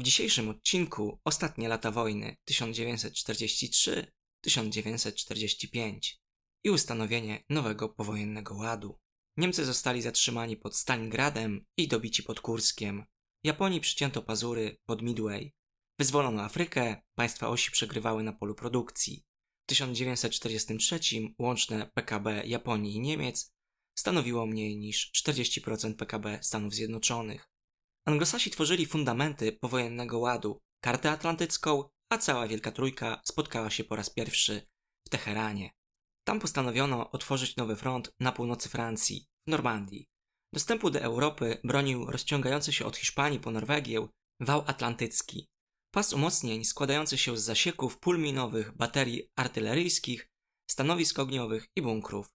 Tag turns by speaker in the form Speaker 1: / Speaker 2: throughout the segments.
Speaker 1: W dzisiejszym odcinku ostatnie lata wojny 1943-1945 i ustanowienie nowego powojennego ładu. Niemcy zostali zatrzymani pod Stalingradem i dobici pod Kurskiem. Japonii przycięto pazury pod Midway. Wyzwolono Afrykę, państwa osi przegrywały na polu produkcji. W 1943 łączne PKB Japonii i Niemiec stanowiło mniej niż 40% PKB Stanów Zjednoczonych. Anglosasi tworzyli fundamenty powojennego ładu, kartę atlantycką, a cała Wielka Trójka spotkała się po raz pierwszy w Teheranie. Tam postanowiono otworzyć nowy front na północy Francji, w Normandii. Dostępu do Europy bronił rozciągający się od Hiszpanii po Norwegię wał atlantycki. Pas umocnień składający się z zasieków pól minowych, baterii artyleryjskich, stanowisk ogniowych i bunkrów.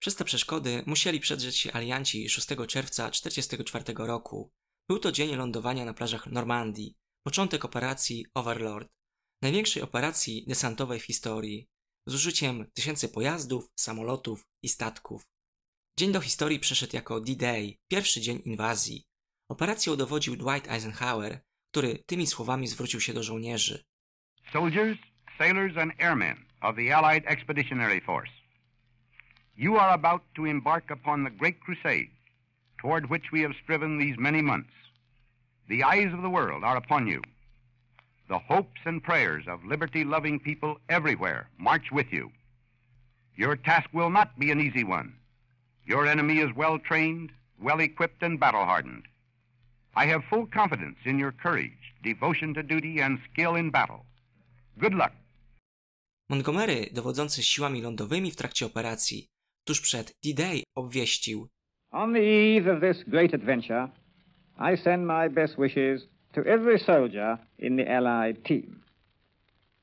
Speaker 1: Przez te przeszkody musieli przedrzeć się alianci 6 czerwca 1944 roku. Był to dzień lądowania na plażach Normandii, początek operacji Overlord, największej operacji desantowej w historii, z użyciem tysięcy pojazdów, samolotów i statków. Dzień do historii przeszedł jako D-Day, pierwszy dzień inwazji. Operacją dowodził Dwight Eisenhower, który tymi słowami zwrócił się do żołnierzy.
Speaker 2: Soldiers, sailors and airmen of the Allied Expeditionary Force. You are about to embark upon the great crusade toward which we have striven these many months. The eyes of the world are upon you. The hopes and prayers of liberty loving people everywhere march with you. Your task will not be an easy one. Your enemy is well trained, well equipped, and battle hardened. I have full confidence in your courage, devotion to duty, and skill in battle. Good luck.
Speaker 1: Montgomery, dowodzący siłami lądowymi w trakcie operacji, tuż przed D-Day obwieścił
Speaker 3: On the eve of this great adventure, I send my best wishes to every soldier in the Allied team.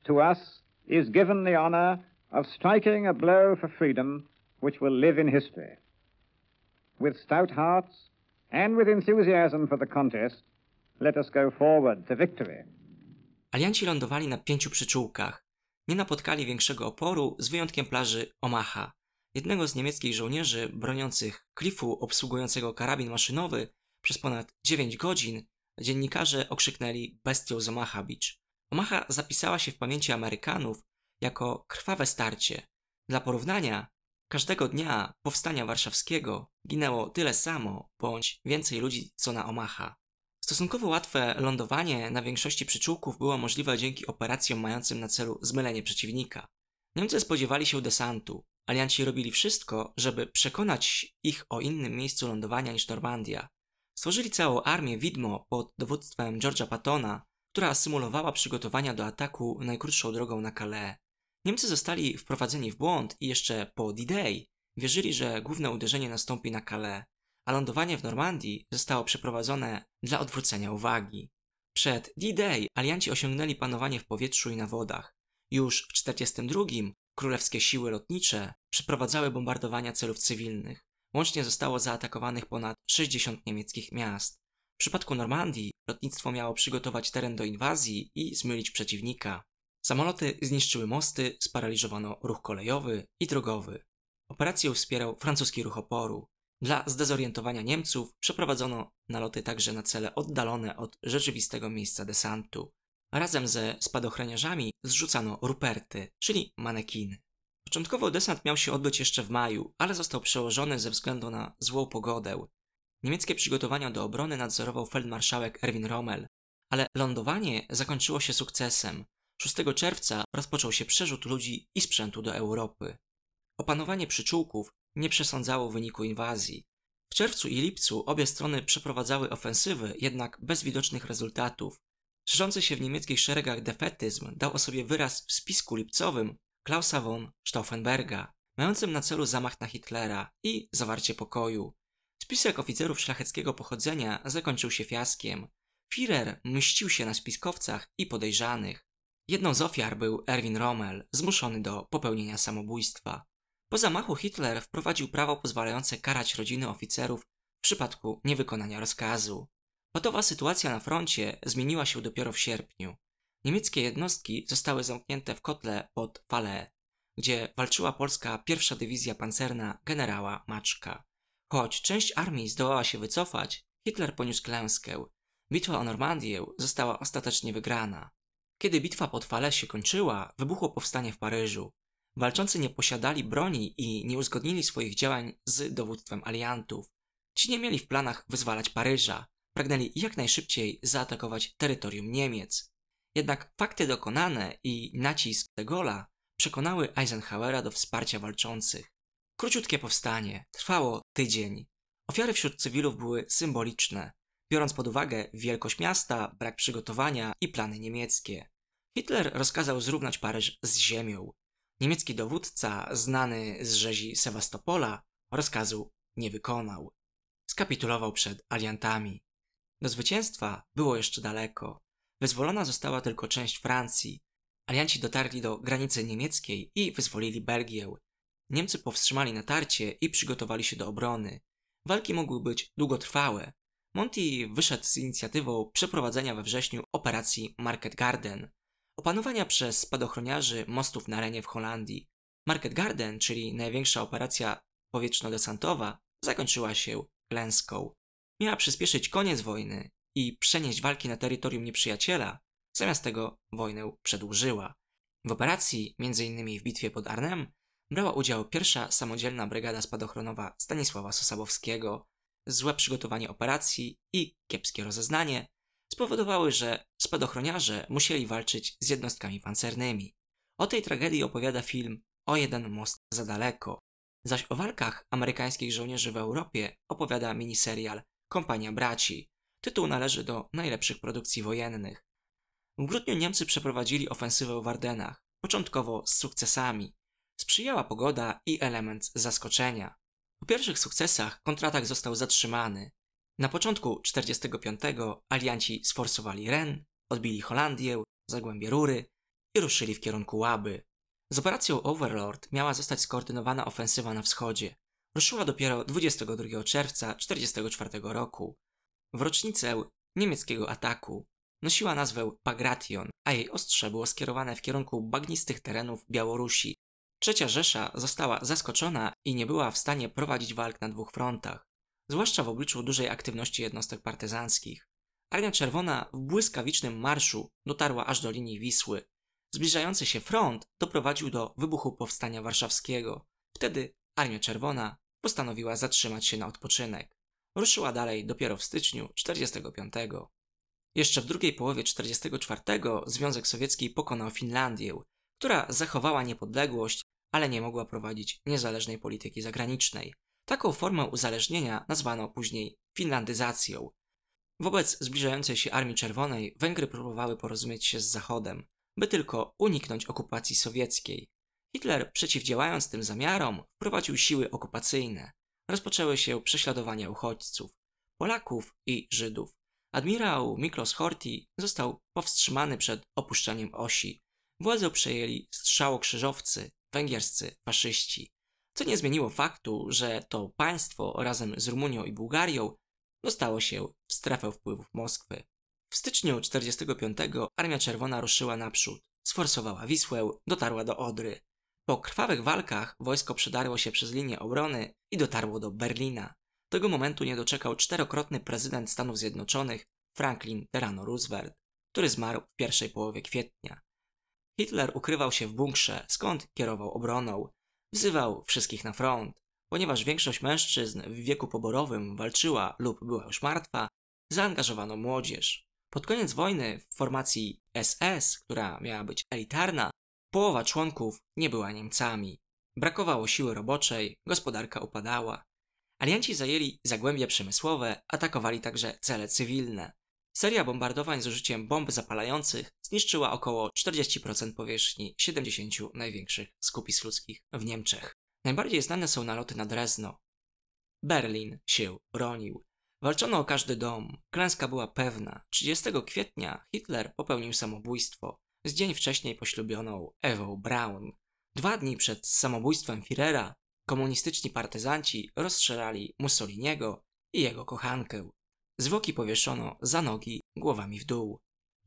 Speaker 3: To us is given the honor of striking a blow for freedom which will live in history. With stout hearts and with enthusiasm for the contest, let us go forward to victory.
Speaker 1: Alianci lądowali na pięciu przyczółkach. Nie napotkali większego oporu z wyjątkiem plaży Omaha. Jednego z niemieckich żołnierzy broniących klifu obsługującego karabin maszynowy przez ponad 9 godzin dziennikarze okrzyknęli bestią z Omaha Beach. Omaha zapisała się w pamięci Amerykanów jako krwawe starcie. Dla porównania, każdego dnia powstania warszawskiego ginęło tyle samo bądź więcej ludzi co na Omaha. Stosunkowo łatwe lądowanie na większości przyczółków było możliwe dzięki operacjom mającym na celu zmylenie przeciwnika. Niemcy spodziewali się desantu. Alianci robili wszystko, żeby przekonać ich o innym miejscu lądowania niż Normandia. Stworzyli całą armię widmo pod dowództwem George'a Pattona, która symulowała przygotowania do ataku najkrótszą drogą na Calais. Niemcy zostali wprowadzeni w błąd i jeszcze po D-Day wierzyli, że główne uderzenie nastąpi na Calais, a lądowanie w Normandii zostało przeprowadzone dla odwrócenia uwagi. Przed D-Day alianci osiągnęli panowanie w powietrzu i na wodach. Już w 1942 królewskie siły lotnicze przeprowadzały bombardowania celów cywilnych. Łącznie zostało zaatakowanych ponad 60 niemieckich miast. W przypadku Normandii lotnictwo miało przygotować teren do inwazji i zmylić przeciwnika. Samoloty zniszczyły mosty, sparaliżowano ruch kolejowy i drogowy. Operację wspierał francuski ruch oporu. Dla zdezorientowania Niemców przeprowadzono naloty także na cele oddalone od rzeczywistego miejsca desantu. Razem ze spadochroniarzami zrzucano ruperty, czyli manekiny. Początkowo desant miał się odbyć jeszcze w maju, ale został przełożony ze względu na złą pogodę. Niemieckie przygotowania do obrony nadzorował feldmarszałek Erwin Rommel, ale lądowanie zakończyło się sukcesem. 6 czerwca rozpoczął się przerzut ludzi i sprzętu do Europy. Opanowanie przyczółków nie przesądzało wyniku inwazji. W czerwcu i lipcu obie strony przeprowadzały ofensywy, jednak bez widocznych rezultatów. Szerzący się w niemieckich szeregach defetyzm dał o sobie wyraz w spisku lipcowym Klausa von Stauffenberga, mającym na celu zamach na Hitlera i zawarcie pokoju. Spisek oficerów szlacheckiego pochodzenia zakończył się fiaskiem. Führer mścił się na spiskowcach i podejrzanych. Jedną z ofiar był Erwin Rommel, zmuszony do popełnienia samobójstwa. Po zamachu Hitler wprowadził prawo pozwalające karać rodziny oficerów w przypadku niewykonania rozkazu. Gotowa sytuacja na froncie zmieniła się dopiero w sierpniu. Niemieckie jednostki zostały zamknięte w kotle pod Fale, gdzie walczyła polska pierwsza dywizja pancerna generała Maczka. Choć część armii zdołała się wycofać, Hitler poniósł klęskę. Bitwa o Normandię została ostatecznie wygrana. Kiedy bitwa pod Fale się kończyła, wybuchło powstanie w Paryżu. Walczący nie posiadali broni i nie uzgodnili swoich działań z dowództwem aliantów. Ci nie mieli w planach wyzwalać Paryża, pragnęli jak najszybciej zaatakować terytorium Niemiec. Jednak fakty dokonane i nacisk de Gaulle'a przekonały Eisenhowera do wsparcia walczących. Króciutkie powstanie trwało tydzień. Ofiary wśród cywilów były symboliczne, biorąc pod uwagę wielkość miasta, brak przygotowania i plany niemieckie. Hitler rozkazał zrównać Paryż z ziemią. Niemiecki dowódca, znany z rzezi Sewastopola, rozkazu nie wykonał. Skapitulował przed aliantami. Do zwycięstwa było jeszcze daleko. Wyzwolona została tylko część Francji. Alianci dotarli do granicy niemieckiej i wyzwolili Belgię. Niemcy powstrzymali natarcie i przygotowali się do obrony. Walki mogły być długotrwałe. Monty wyszedł z inicjatywą przeprowadzenia we wrześniu operacji Market Garden, opanowania przez spadochroniarzy mostów na Renie w Holandii. Market Garden, czyli największa operacja powietrzno-desantowa, zakończyła się klęską. Miała przyspieszyć koniec wojny i przenieść walki na terytorium nieprzyjaciela, zamiast tego wojnę przedłużyła. W operacji, m.in. w bitwie pod Arnhem, brała udział pierwsza samodzielna brygada spadochronowa Stanisława Sosabowskiego. Złe przygotowanie operacji i kiepskie rozeznanie spowodowały, że spadochroniarze musieli walczyć z jednostkami pancernymi. O tej tragedii opowiada film O jeden most za daleko, zaś o walkach amerykańskich żołnierzy w Europie opowiada miniserial Kompania Braci. Tytuł należy do najlepszych produkcji wojennych. W grudniu Niemcy przeprowadzili ofensywę w Ardenach, początkowo z sukcesami. Sprzyjała pogoda i element zaskoczenia. Po pierwszych sukcesach kontratak został zatrzymany. Na początku 45 alianci sforsowali Ren, odbili Holandię, Zagłębie Rury i ruszyli w kierunku Łaby. Z operacją Overlord miała zostać skoordynowana ofensywa na wschodzie. Ruszyła dopiero 22 czerwca 1944 roku. W rocznicę niemieckiego ataku nosiła nazwę Bagration, a jej ostrze było skierowane w kierunku bagnistych terenów Białorusi. Trzecia Rzesza została zaskoczona i nie była w stanie prowadzić walk na dwóch frontach, zwłaszcza w obliczu dużej aktywności jednostek partyzanckich. Armia Czerwona w błyskawicznym marszu dotarła aż do linii Wisły. Zbliżający się front doprowadził do wybuchu powstania warszawskiego. Wtedy Armia Czerwona postanowiła zatrzymać się na odpoczynek. Ruszyła dalej dopiero w styczniu 45. Jeszcze w drugiej połowie 44 Związek Sowiecki pokonał Finlandię, która zachowała niepodległość, ale nie mogła prowadzić niezależnej polityki zagranicznej. Taką formę uzależnienia nazwano później finlandyzacją. Wobec zbliżającej się Armii Czerwonej Węgry próbowały porozumieć się z Zachodem, by tylko uniknąć okupacji sowieckiej. Hitler, przeciwdziałając tym zamiarom, wprowadził siły okupacyjne. Rozpoczęły się prześladowania uchodźców, Polaków i Żydów. Admirał Miklos Horthy został powstrzymany przed opuszczeniem osi. Władzę przejęli strzałokrzyżowcy, węgierscy faszyści, co nie zmieniło faktu, że to państwo razem z Rumunią i Bułgarią dostało się w strefę wpływów Moskwy. W styczniu 45 Armia Czerwona ruszyła naprzód, sforsowała Wisłę, dotarła do Odry. Po krwawych walkach wojsko przedarło się przez linię obrony i dotarło do Berlina. Tego momentu nie doczekał czterokrotny prezydent Stanów Zjednoczonych Franklin Delano Roosevelt, który zmarł w pierwszej połowie kwietnia. Hitler ukrywał się w bunkrze, skąd kierował obroną. Wzywał wszystkich na front. Ponieważ większość mężczyzn w wieku poborowym walczyła lub była już martwa, zaangażowano młodzież. Pod koniec wojny w formacji SS, która miała być elitarna, połowa członków nie była Niemcami. Brakowało siły roboczej, gospodarka upadała. Alianci zajęli zagłębia przemysłowe, atakowali także cele cywilne. Seria bombardowań z użyciem bomb zapalających zniszczyła około 40% powierzchni 70 największych skupisk ludzkich w Niemczech. Najbardziej znane są naloty na Drezno. Berlin się bronił. Walczono o każdy dom. Klęska była pewna. 30 kwietnia Hitler popełnił samobójstwo. Z dzień wcześniej poślubioną Ewą Braun. Dwa dni przed samobójstwem Führera komunistyczni partyzanci rozstrzelali Mussoliniego i jego kochankę. Zwłoki powieszono za nogi, głowami w dół.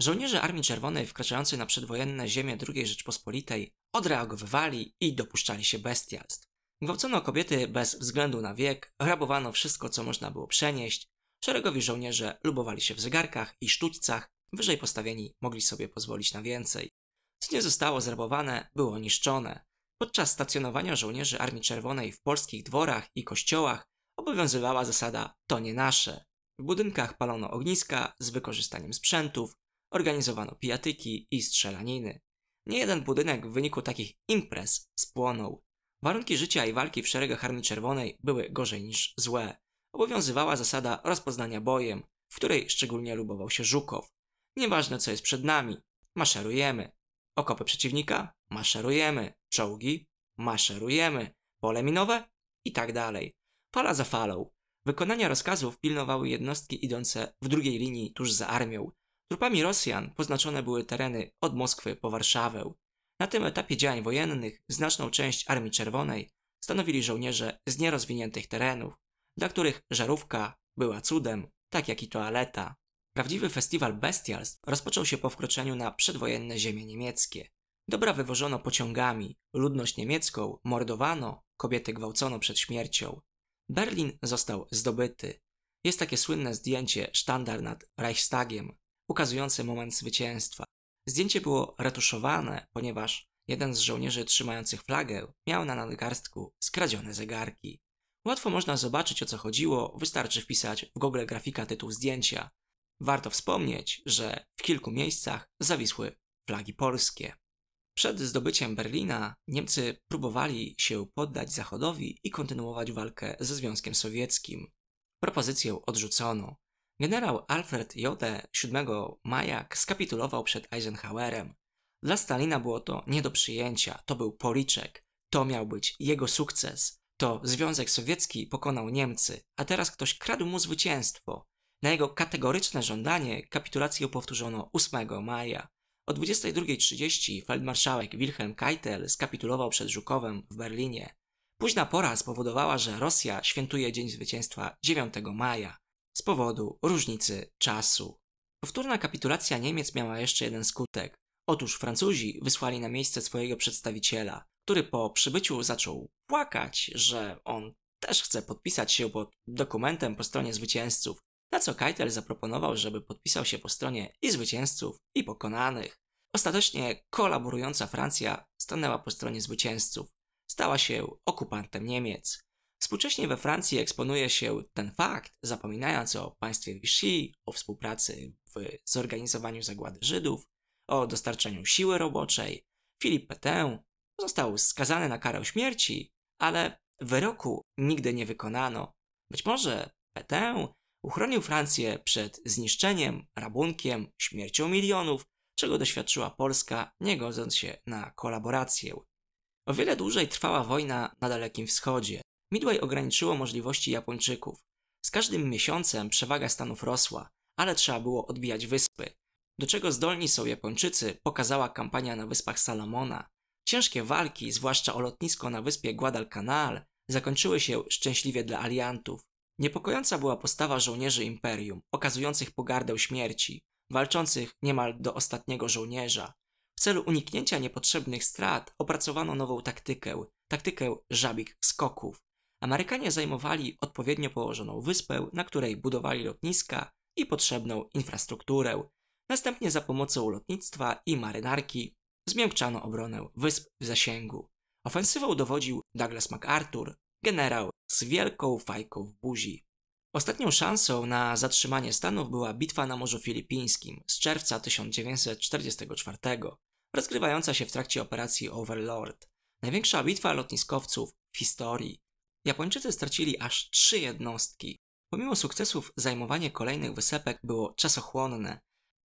Speaker 1: Żołnierze Armii Czerwonej wkraczający na przedwojenne ziemię II Rzeczpospolitej odreagowywali i dopuszczali się bestialstw. Gwałcono kobiety bez względu na wiek, rabowano wszystko, co można było przenieść, Szeregowi żołnierze lubowali się w zegarkach i sztućcach, wyżej postawieni mogli sobie pozwolić na więcej. Co nie zostało zrabowane, było niszczone. Podczas stacjonowania żołnierzy Armii Czerwonej w polskich dworach i kościołach obowiązywała zasada to nie nasze. W budynkach palono ogniska z wykorzystaniem sprzętów, organizowano pijatyki i strzelaniny. Nie jeden budynek w wyniku takich imprez spłonął. Warunki życia i walki w szeregach Armii Czerwonej były gorzej niż złe. Obowiązywała zasada rozpoznania bojem, w której szczególnie lubował się Żukow. Nieważne co jest przed nami, maszerujemy. Okopy przeciwnika? Maszerujemy. Czołgi? Maszerujemy. Pole minowe? I tak dalej. Fala za falą. Wykonania rozkazów pilnowały jednostki idące w drugiej linii tuż za armią. Trupami Rosjan poznaczone były tereny od Moskwy po Warszawę. Na tym etapie działań wojennych znaczną część Armii Czerwonej stanowili żołnierze z nierozwiniętych terenów, dla których żarówka była cudem, tak jak i toaleta. Prawdziwy festiwal bestialstw rozpoczął się po wkroczeniu na przedwojenne ziemie niemieckie. Dobra wywożono pociągami, ludność niemiecką mordowano, kobiety gwałcono przed śmiercią. Berlin został zdobyty. Jest takie słynne zdjęcie sztandar nad Reichstagiem, ukazujące moment zwycięstwa. Zdjęcie było retuszowane, ponieważ jeden z żołnierzy trzymających flagę miał na nadgarstku skradzione zegarki. Łatwo można zobaczyć o co chodziło, wystarczy wpisać w Google grafika tytuł zdjęcia. Warto wspomnieć, że w kilku miejscach zawisły flagi polskie. Przed zdobyciem Berlina Niemcy próbowali się poddać Zachodowi i kontynuować walkę ze Związkiem Sowieckim. Propozycję odrzucono. Generał Alfred Jode 7 maja skapitulował przed Eisenhowerem. Dla Stalina było to nie do przyjęcia, to był policzek, to miał być jego sukces. To Związek Sowiecki pokonał Niemcy, a teraz ktoś kradł mu zwycięstwo. Na jego kategoryczne żądanie kapitulację powtórzono 8 maja. O 22.30 feldmarszałek Wilhelm Keitel skapitulował przed Żukowem w Berlinie. Późna pora spowodowała, że Rosja świętuje Dzień Zwycięstwa 9 maja z powodu różnicy czasu. Powtórna kapitulacja Niemiec miała jeszcze jeden skutek. Otóż Francuzi wysłali na miejsce swojego przedstawiciela, który po przybyciu zaczął płakać, że on też chce podpisać się pod dokumentem po stronie zwycięzców, na co Keitel zaproponował, żeby podpisał się po stronie i zwycięzców, i pokonanych. Ostatecznie kolaborująca Francja stanęła po stronie zwycięzców. Stała się okupantem Niemiec. Współcześnie we Francji eksponuje się ten fakt, zapominając o państwie Vichy, o współpracy w zorganizowaniu zagłady Żydów, o dostarczaniu siły roboczej. Philippe Pétain został skazany na karę śmierci, ale wyroku nigdy nie wykonano. Być może Pétain uchronił Francję przed zniszczeniem, rabunkiem, śmiercią milionów, czego doświadczyła Polska, nie godząc się na kolaborację. O wiele dłużej trwała wojna na Dalekim Wschodzie. Midway ograniczyło możliwości Japończyków. Z każdym miesiącem przewaga Stanów rosła, ale trzeba było odbijać wyspy. Do czego zdolni są Japończycy, pokazała kampania na wyspach Salomona. Ciężkie walki, zwłaszcza o lotnisko na wyspie Guadalcanal, zakończyły się szczęśliwie dla aliantów. Niepokojąca była postawa żołnierzy imperium, okazujących pogardę śmierci, walczących niemal do ostatniego żołnierza. W celu uniknięcia niepotrzebnych strat opracowano nową taktykę taktykę żabik skoków. Amerykanie zajmowali odpowiednio położoną wyspę, na której budowali lotniska i potrzebną infrastrukturę. Następnie za pomocą lotnictwa i marynarki zmiękczano obronę wysp w zasięgu. Ofensywą dowodził Douglas MacArthur, generał z wielką fajką w buzi. Ostatnią szansą na zatrzymanie Stanów była bitwa na Morzu Filipińskim z czerwca 1944, rozgrywająca się w trakcie operacji Overlord. Największa bitwa lotniskowców w historii. Japończycy stracili aż trzy jednostki. Pomimo sukcesów zajmowanie kolejnych wysepek było czasochłonne.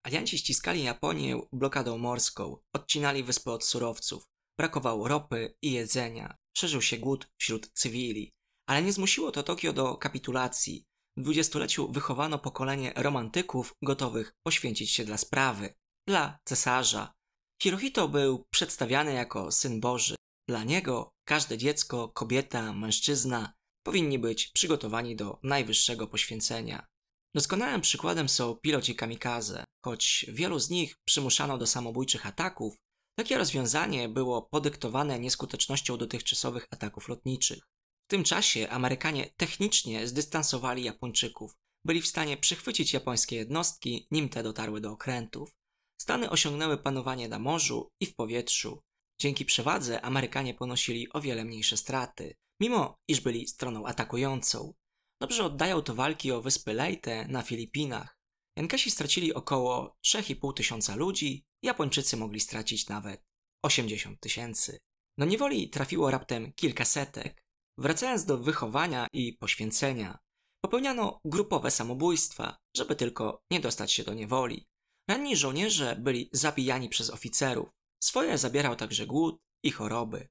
Speaker 1: Alianci ściskali Japonię blokadą morską, odcinali wyspy od surowców. Brakowało ropy i jedzenia. Szerzył się głód wśród cywili. Ale nie zmusiło to Tokio do kapitulacji. W dwudziestoleciu wychowano pokolenie romantyków gotowych poświęcić się dla sprawy. Dla cesarza. Hirohito był przedstawiany jako syn Boży. Dla niego każde dziecko, kobieta, mężczyzna powinni być przygotowani do najwyższego poświęcenia. Doskonałym przykładem są piloci kamikaze. Choć wielu z nich przymuszano do samobójczych ataków, takie rozwiązanie było podyktowane nieskutecznością dotychczasowych ataków lotniczych. W tym czasie Amerykanie technicznie zdystansowali Japończyków. byli w stanie przechwycić japońskie jednostki, nim te dotarły do okrętów. Stany osiągnęły panowanie na morzu i w powietrzu. Dzięki przewadze Amerykanie ponosili o wiele mniejsze straty, mimo iż byli stroną atakującą. Dobrze oddają to walki o wyspy Leyte na Filipinach. Jankesi stracili około 3,5 tysiąca ludzi, Japończycy mogli stracić nawet 80 tysięcy. Do niewoli trafiło raptem kilka setek. Wracając do wychowania i poświęcenia, popełniano grupowe samobójstwa, żeby tylko nie dostać się do niewoli. Ranni żołnierze byli zabijani przez oficerów. Swoje zabierał także głód i choroby.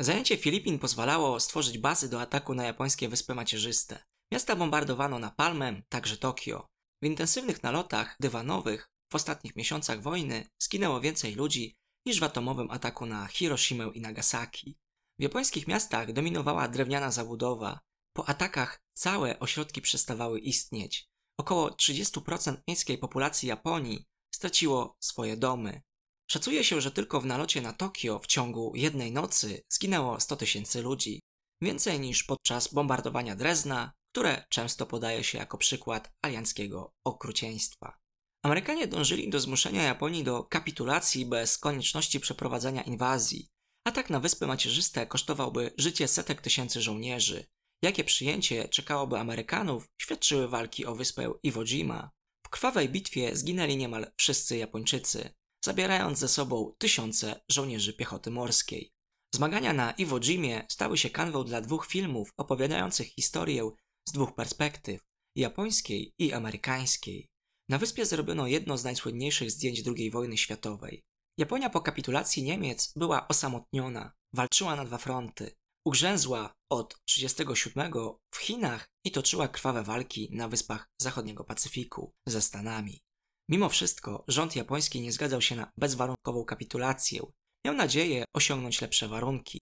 Speaker 1: Zajęcie Filipin pozwalało stworzyć bazy do ataku na japońskie wyspy macierzyste. Miasta bombardowano napalmem, także Tokio. W intensywnych nalotach dywanowych w ostatnich miesiącach wojny zginęło więcej ludzi niż w atomowym ataku na Hiroshimę i Nagasaki. W japońskich miastach dominowała drewniana zabudowa. Po atakach całe ośrodki przestawały istnieć. Około 30% miejskiej populacji Japonii straciło swoje domy. Szacuje się, że tylko w nalocie na Tokio w ciągu jednej nocy zginęło 100 tysięcy ludzi. Więcej niż podczas bombardowania Drezna, które często podaje się jako przykład alianckiego okrucieństwa. Amerykanie dążyli do zmuszenia Japonii do kapitulacji bez konieczności przeprowadzania inwazji. Atak na wyspy macierzyste kosztowałby życie setek tysięcy żołnierzy. Jakie przyjęcie czekałoby Amerykanów, świadczyły walki o wyspę Iwo Jima. W krwawej bitwie zginęli niemal wszyscy Japończycy, zabierając ze sobą tysiące żołnierzy piechoty morskiej. Zmagania na Iwo Jimie stały się kanwą dla dwóch filmów opowiadających historię z dwóch perspektyw japońskiej i amerykańskiej. Na wyspie zrobiono jedno z najsłynniejszych zdjęć II wojny światowej. Japonia po kapitulacji Niemiec była osamotniona, walczyła na dwa fronty. Ugrzęzła od 1937 w Chinach i toczyła krwawe walki na wyspach zachodniego Pacyfiku ze Stanami. Mimo wszystko rząd japoński nie zgadzał się na bezwarunkową kapitulację. Miał nadzieję osiągnąć lepsze warunki.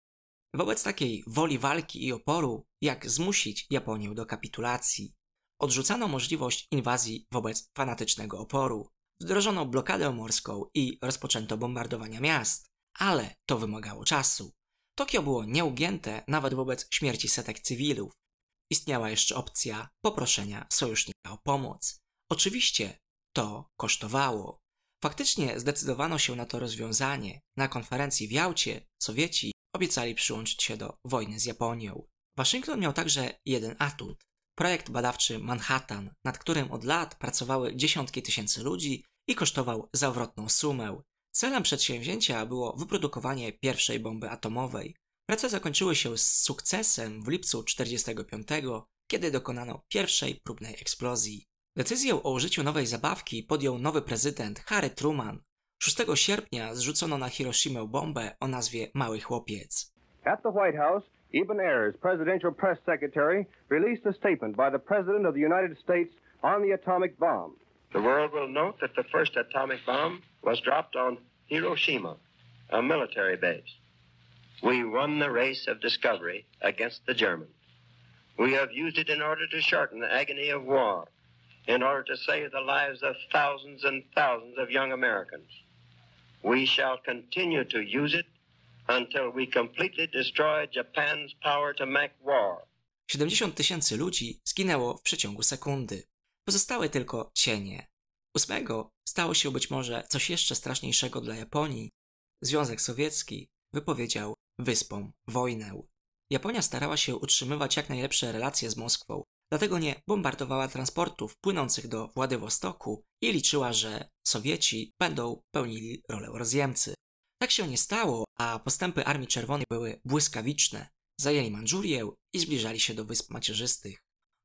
Speaker 1: Wobec takiej woli walki i oporu, jak zmusić Japonię do kapitulacji? Odrzucano możliwość inwazji wobec fanatycznego oporu. Wdrożono blokadę morską i rozpoczęto bombardowania miast, ale to wymagało czasu. Tokio było nieugięte nawet wobec śmierci setek cywilów. Istniała jeszcze opcja poproszenia sojusznika o pomoc. Oczywiście to kosztowało. Faktycznie zdecydowano się na to rozwiązanie. Na konferencji w Jałcie Sowieci obiecali przyłączyć się do wojny z Japonią. Waszyngton miał także jeden atut. Projekt badawczy Manhattan, nad którym od lat pracowały dziesiątki tysięcy ludzi i kosztował zawrotną sumę. Celem przedsięwzięcia było wyprodukowanie pierwszej bomby atomowej. Prace zakończyły się z sukcesem w lipcu 1945, kiedy dokonano pierwszej próbnej eksplozji. Decyzję o użyciu nowej zabawki podjął nowy prezydent Harry Truman. 6 sierpnia zrzucono na Hiroshimę bombę o nazwie Mały Chłopiec.
Speaker 4: At the White House, Eben Ayers, presidential press secretary, released a statement by the President of the United States on the atomic bomb.
Speaker 5: The world will note that the first atomic bomb was dropped on Hiroshima, a military base. We won the race of discovery against the Germans. We have used it in order to shorten the agony of war, in order to save the lives of thousands and thousands of young Americans. We shall continue to use it until we completely destroy Japan's power to make war.
Speaker 1: 70 tysięcy ludzi zginęło w przeciągu sekundy. Pozostały tylko cienie. Ósmego stało się być może coś jeszcze straszniejszego dla Japonii. Związek Sowiecki wypowiedział wyspom wojnę. Japonia starała się utrzymywać jak najlepsze relacje z Moskwą, dlatego nie bombardowała transportów płynących do Władywostoku i liczyła, że Sowieci będą pełnili rolę rozjemcy. Tak się nie stało, a postępy Armii Czerwonej były błyskawiczne. Zajęli Mandżurię i zbliżali się do Wysp Macierzystych.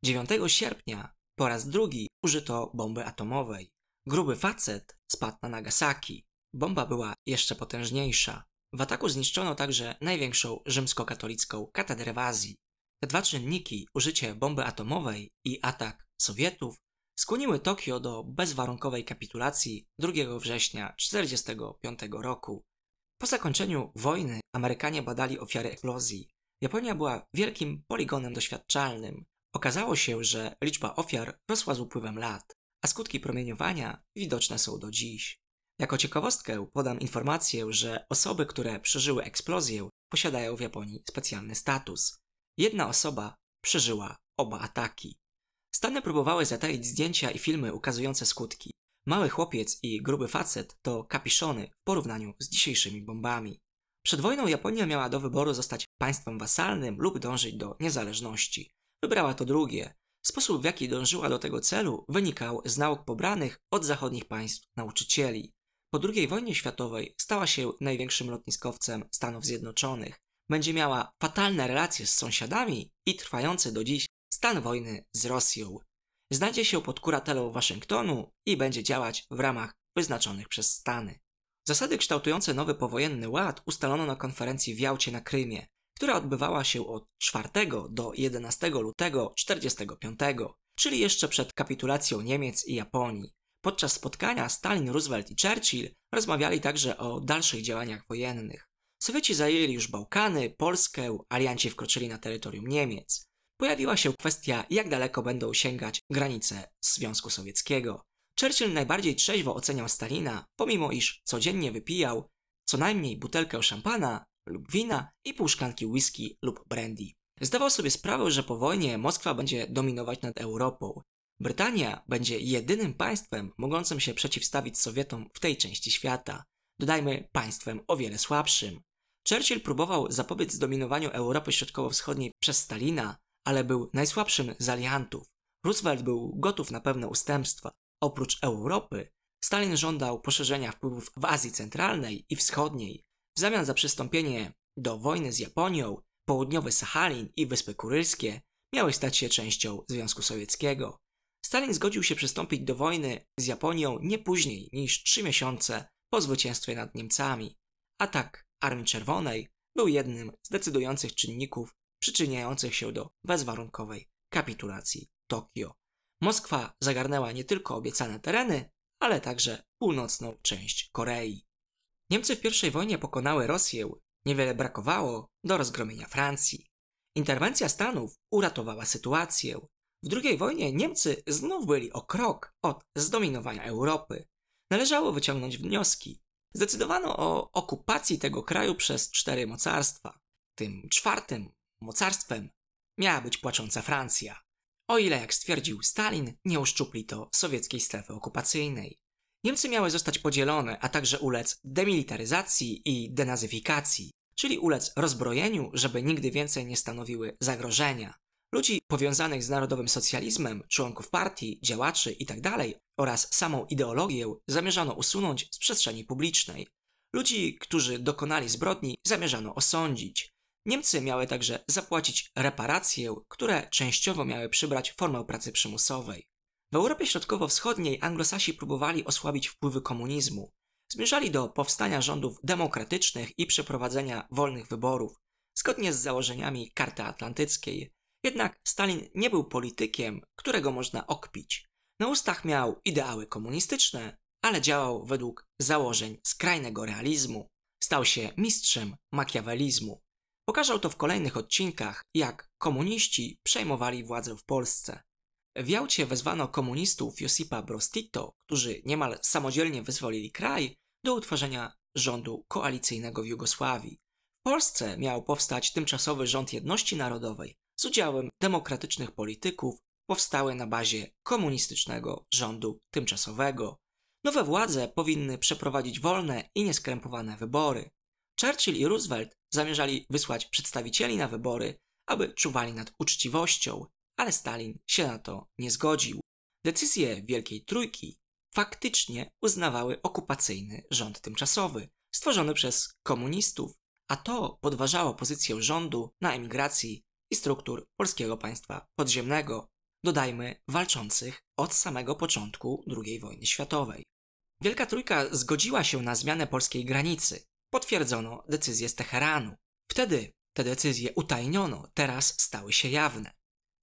Speaker 1: 9 sierpnia po raz drugi użyto bomby atomowej. Gruby facet spadł na Nagasaki. Bomba była jeszcze potężniejsza. W ataku zniszczono także największą rzymskokatolicką katedrę w Azji. Te dwa czynniki, użycie bomby atomowej i atak Sowietów, skłoniły Tokio do bezwarunkowej kapitulacji 2 września 1945 roku. Po zakończeniu wojny Amerykanie badali ofiary eksplozji. Japonia była wielkim poligonem doświadczalnym. Okazało się, że liczba ofiar rosła z upływem lat, a skutki promieniowania widoczne są do dziś. Jako ciekawostkę podam informację, że osoby, które przeżyły eksplozję, posiadają w Japonii specjalny status. Jedna osoba przeżyła oba ataki. Stany próbowały zataić zdjęcia i filmy ukazujące skutki. Mały chłopiec i gruby facet to kapiszony w porównaniu z dzisiejszymi bombami. Przed wojną Japonia miała do wyboru zostać państwem wasalnym lub dążyć do niezależności. Wybrała to drugie. Sposób, w jaki dążyła do tego celu, wynikał z nauk pobranych od zachodnich państw nauczycieli. Po II wojnie światowej stała się największym lotniskowcem Stanów Zjednoczonych. Będzie miała fatalne relacje z sąsiadami i trwający do dziś stan wojny z Rosją. Znajdzie się pod kuratelą Waszyngtonu i będzie działać w ramach wyznaczonych przez Stany. Zasady kształtujące nowy powojenny ład ustalono na konferencji w Jałcie na Krymie, która odbywała się od 4 do 11 lutego 1945, czyli jeszcze przed kapitulacją Niemiec i Japonii. Podczas spotkania Stalin, Roosevelt i Churchill rozmawiali także o dalszych działaniach wojennych. Sowieci zajęli już Bałkany, Polskę, alianci wkroczyli na terytorium Niemiec. Pojawiła się kwestia, jak daleko będą sięgać granice Związku Sowieckiego. Churchill najbardziej trzeźwo oceniał Stalina, pomimo iż codziennie wypijał co najmniej butelkę szampana lub wina i pół szklanki whisky lub brandy. Zdawał sobie sprawę, że po wojnie Moskwa będzie dominować nad Europą. Brytania będzie jedynym państwem mogącym się przeciwstawić Sowietom w tej części świata. Dodajmy państwem o wiele słabszym. Churchill próbował zapobiec zdominowaniu Europy Środkowo-Wschodniej przez Stalina, ale był najsłabszym z aliantów. Roosevelt był gotów na pewne ustępstwa. Oprócz Europy, Stalin żądał poszerzenia wpływów w Azji Centralnej i Wschodniej. W zamian za przystąpienie do wojny z Japonią, południowy Sachalin i Wyspy Kurylskie miały stać się częścią Związku Sowieckiego. Stalin zgodził się przystąpić do wojny z Japonią nie później niż trzy miesiące po zwycięstwie nad Niemcami. Atak Armii Czerwonej był jednym z decydujących czynników przyczyniających się do bezwarunkowej kapitulacji Tokio. Moskwa zagarnęła nie tylko obiecane tereny, ale także północną część Korei. Niemcy w I wojnie pokonały Rosję, niewiele brakowało do rozgromienia Francji. Interwencja Stanów uratowała sytuację. W II wojnie Niemcy znów byli o krok od zdominowania Europy. Należało wyciągnąć wnioski. Zdecydowano o okupacji tego kraju przez cztery mocarstwa. Tym czwartym mocarstwem miała być płacząca Francja. O ile, jak stwierdził Stalin, nie uszczupli to sowieckiej strefy okupacyjnej. Niemcy miały zostać podzielone, a także ulec demilitaryzacji i denazyfikacji, czyli ulec rozbrojeniu, żeby nigdy więcej nie stanowiły zagrożenia. Ludzi powiązanych z narodowym socjalizmem, członków partii, działaczy itd. oraz samą ideologię zamierzano usunąć z przestrzeni publicznej. Ludzi, którzy dokonali zbrodni, zamierzano osądzić. Niemcy miały także zapłacić reparacje, które częściowo miały przybrać formę pracy przymusowej. W Europie Środkowo-Wschodniej anglosasi próbowali osłabić wpływy komunizmu. Zmierzali do powstania rządów demokratycznych i przeprowadzenia wolnych wyborów, zgodnie z założeniami Karty Atlantyckiej. Jednak Stalin nie był politykiem, którego można okpić. Na ustach miał ideały komunistyczne, ale działał według założeń skrajnego realizmu. Stał się mistrzem makiawelizmu. Pokażał to w kolejnych odcinkach, jak komuniści przejmowali władzę w Polsce. W Jałcie wezwano komunistów Josipa Broz Tito, którzy niemal samodzielnie wyzwolili kraj, do utworzenia rządu koalicyjnego w Jugosławii. W Polsce miał powstać tymczasowy rząd jedności narodowej z udziałem demokratycznych polityków, powstały na bazie komunistycznego rządu tymczasowego. Nowe władze powinny przeprowadzić wolne i nieskrępowane wybory. Churchill i Roosevelt zamierzali wysłać przedstawicieli na wybory, aby czuwali nad uczciwością, ale Stalin się na to nie zgodził. Decyzje Wielkiej Trójki faktycznie uznawały okupacyjny rząd tymczasowy, stworzony przez komunistów, a to podważało pozycję rządu na emigracji i struktur polskiego państwa podziemnego, dodajmy walczących od samego początku II wojny światowej. Wielka Trójka zgodziła się na zmianę polskiej granicy. Potwierdzono decyzję z Teheranu. Wtedy te decyzje utajniono, teraz stały się jawne.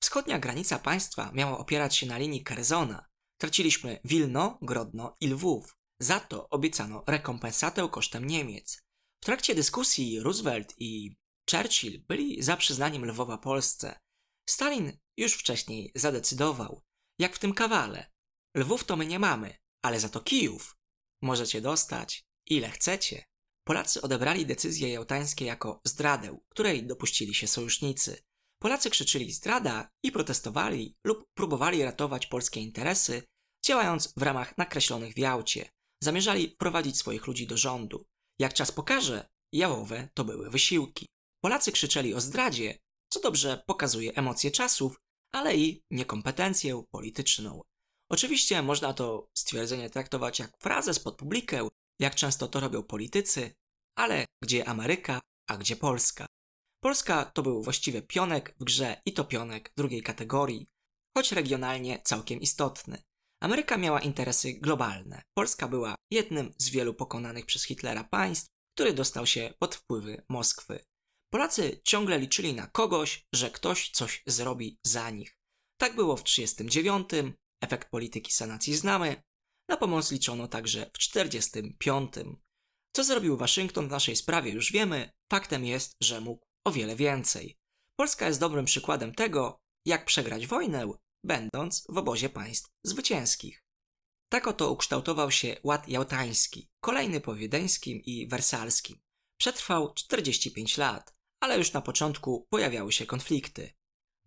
Speaker 1: Wschodnia granica państwa miała opierać się na linii Kerzona. Traciliśmy Wilno, Grodno i Lwów. Za to obiecano rekompensatę kosztem Niemiec. W trakcie dyskusji Roosevelt i Churchill byli za przyznaniem Lwowa Polsce. Stalin już wcześniej zadecydował. Jak w tym kawale. Lwów to my nie mamy, ale za to Kijów. Możecie dostać, ile chcecie. Polacy odebrali decyzje jałtańskie jako zdradę, której dopuścili się sojusznicy. Polacy krzyczyli zdrada i protestowali lub próbowali ratować polskie interesy, działając w ramach nakreślonych w Jałcie. Zamierzali wprowadzić swoich ludzi do rządu. Jak czas pokaże, jałowe to były wysiłki. Polacy krzyczeli o zdradzie, co dobrze pokazuje emocje czasów, ale i niekompetencję polityczną. Oczywiście można to stwierdzenie traktować jak frazę spod publikę, jak często to robią politycy, ale gdzie Ameryka, a gdzie Polska? Polska to był właściwie pionek w grze i to pionek drugiej kategorii, choć regionalnie całkiem istotny. Ameryka miała interesy globalne. Polska była jednym z wielu pokonanych przez Hitlera państw, który dostał się pod wpływy Moskwy. Polacy ciągle liczyli na kogoś, że ktoś coś zrobi za nich. Tak było w 1939, efekt polityki sanacji znamy, na pomoc liczono także w 1945. Co zrobił Waszyngton w naszej sprawie już wiemy, faktem jest, że mógł o wiele więcej. Polska jest dobrym przykładem tego, jak przegrać wojnę, będąc w obozie państw zwycięskich. Tak oto ukształtował się Ład Jałtański, kolejny po wiedeńskim i wersalskim. Przetrwał 45 lat, ale już na początku pojawiały się konflikty.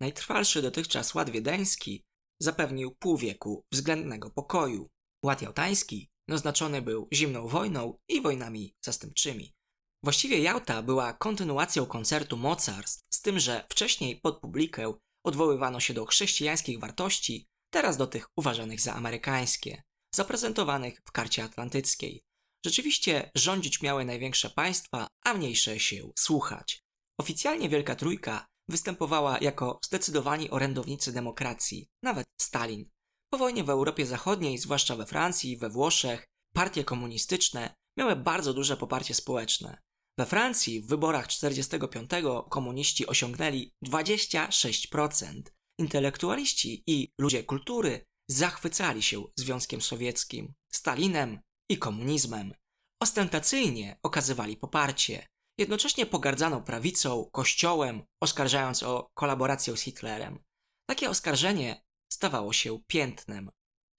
Speaker 1: Najtrwalszy dotychczas Ład Wiedeński zapewnił pół wieku względnego pokoju. Ład Jałtański naznaczony był zimną wojną i wojnami zastępczymi. Właściwie Jałta była kontynuacją koncertu mocarstw, z tym, że wcześniej pod publikę odwoływano się do chrześcijańskich wartości, teraz do tych uważanych za amerykańskie, zaprezentowanych w karcie atlantyckiej. Rzeczywiście rządzić miały największe państwa, a mniejsze się słuchać. Oficjalnie Wielka Trójka występowała jako zdecydowani orędownicy demokracji, nawet Stalin. Po wojnie w Europie Zachodniej, zwłaszcza we Francji, we Włoszech, partie komunistyczne miały bardzo duże poparcie społeczne. We Francji w wyborach 45 komuniści osiągnęli 26%. Intelektualiści i ludzie kultury zachwycali się Związkiem Sowieckim, Stalinem i komunizmem. Ostentacyjnie okazywali poparcie. Jednocześnie pogardzano prawicą, kościołem, oskarżając o kolaborację z Hitlerem. Takie oskarżenie stawało się piętnem.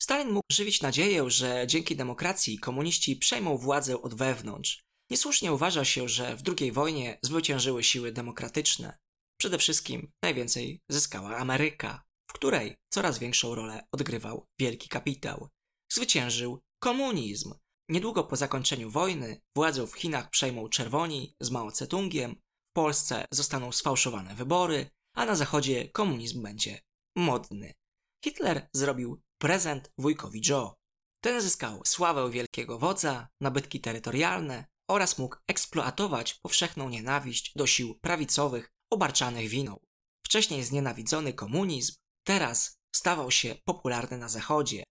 Speaker 1: Stalin mógł żywić nadzieję, że dzięki demokracji komuniści przejmą władzę od wewnątrz. Niesłusznie uważa się, że w II wojnie zwyciężyły siły demokratyczne. Przede wszystkim najwięcej zyskała Ameryka, w której coraz większą rolę odgrywał wielki kapitał. Zwyciężył komunizm. Niedługo po zakończeniu wojny władzę w Chinach przejmą czerwoni z Mao Tse-tungiem, w Polsce zostaną sfałszowane wybory, a na zachodzie komunizm będzie modny. Hitler zrobił prezent wujkowi Joe. Ten zyskał sławę wielkiego wodza, nabytki terytorialne oraz mógł eksploatować powszechną nienawiść do sił prawicowych obarczanych winą. Wcześniej znienawidzony komunizm teraz stawał się popularny na zachodzie.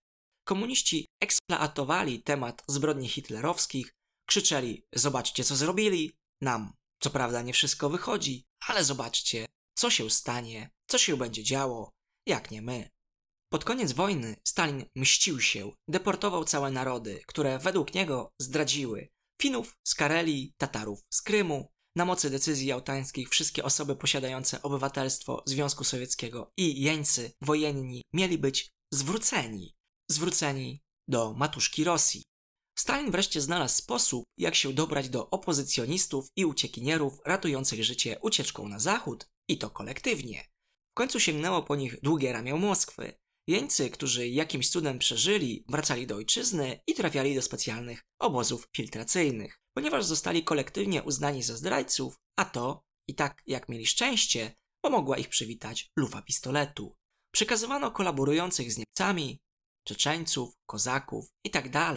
Speaker 1: Komuniści eksploatowali temat zbrodni hitlerowskich, krzyczeli: Zobaczcie, co zrobili. Nam, co prawda, nie wszystko wychodzi, ale zobaczcie, co się stanie, co się będzie działo, jak nie my. Pod koniec wojny Stalin mścił się, deportował całe narody, które według niego zdradziły Finów z Karelii, Tatarów z Krymu. Na mocy decyzji jałtańskich wszystkie osoby posiadające obywatelstwo Związku Sowieckiego i jeńcy wojenni mieli być zwróceni. Zwróceni do matuszki Rosji. Stalin wreszcie znalazł sposób, jak się dobrać do opozycjonistów i uciekinierów ratujących życie ucieczką na zachód i to kolektywnie. W końcu sięgnęło po nich długie ramię Moskwy. Jeńcy, którzy jakimś cudem przeżyli, wracali do ojczyzny i trafiali do specjalnych obozów filtracyjnych, ponieważ zostali kolektywnie uznani za zdrajców, a to, i tak jak mieli szczęście, pomogła ich przywitać lufa pistoletu. Przekazywano kolaborujących z Niemcami, Czeczeńców, Kozaków itd.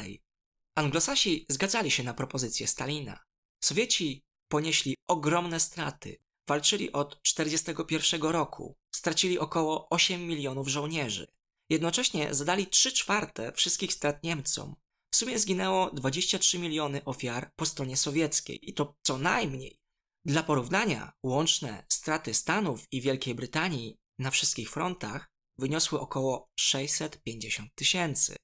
Speaker 1: Anglosasi zgadzali się na propozycję Stalina. Sowieci ponieśli ogromne straty. Walczyli od 1941 roku. Stracili około 8 milionów żołnierzy. Jednocześnie zadali 3 czwarte wszystkich strat Niemcom. W sumie zginęło 23 miliony ofiar po stronie sowieckiej i to co najmniej. Dla porównania, łączne straty Stanów i Wielkiej Brytanii na wszystkich frontach wyniosły około 650 tysięcy.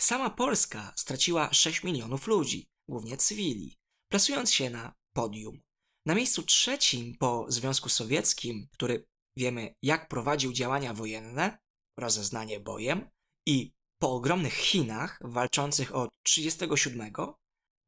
Speaker 1: Sama Polska straciła 6 milionów ludzi, głównie cywili, plasując się na podium. Na miejscu trzecim po Związku Sowieckim, który wiemy jak prowadził działania wojenne, rozeznanie bojem, i po ogromnych Chinach walczących od 1937,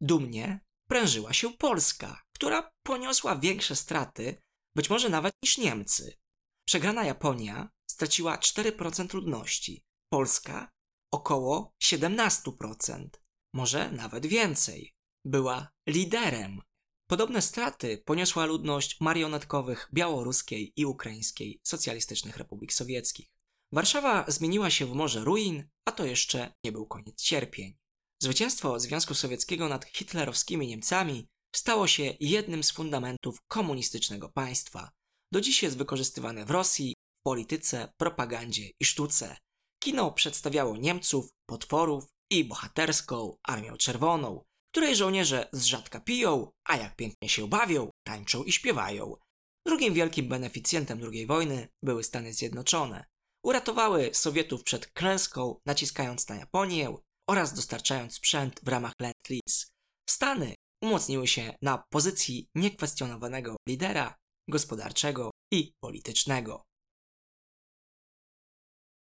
Speaker 1: dumnie prężyła się Polska, która poniosła większe straty, być może nawet niż Niemcy. Przegrana Japonia straciła 4% ludności, Polska około 17%, może nawet więcej. Była liderem. Podobne straty poniosła ludność marionetkowych białoruskiej i ukraińskiej socjalistycznych republik sowieckich. Warszawa zmieniła się w morze ruin, a to jeszcze nie był koniec cierpień. Zwycięstwo Związku Sowieckiego nad hitlerowskimi Niemcami stało się jednym z fundamentów komunistycznego państwa. Do dziś jest wykorzystywane w Rosji, w polityce, propagandzie i sztuce. Kino przedstawiało Niemców, potworów i bohaterską Armią Czerwoną, której żołnierze z rzadka piją, a jak pięknie się bawią, tańczą i śpiewają. Drugim wielkim beneficjentem II wojny były Stany Zjednoczone. Uratowały Sowietów przed klęską, naciskając na Japonię oraz dostarczając sprzęt w ramach Lend-Lease. Stany umocniły się na pozycji niekwestionowanego lidera gospodarczego i politycznego.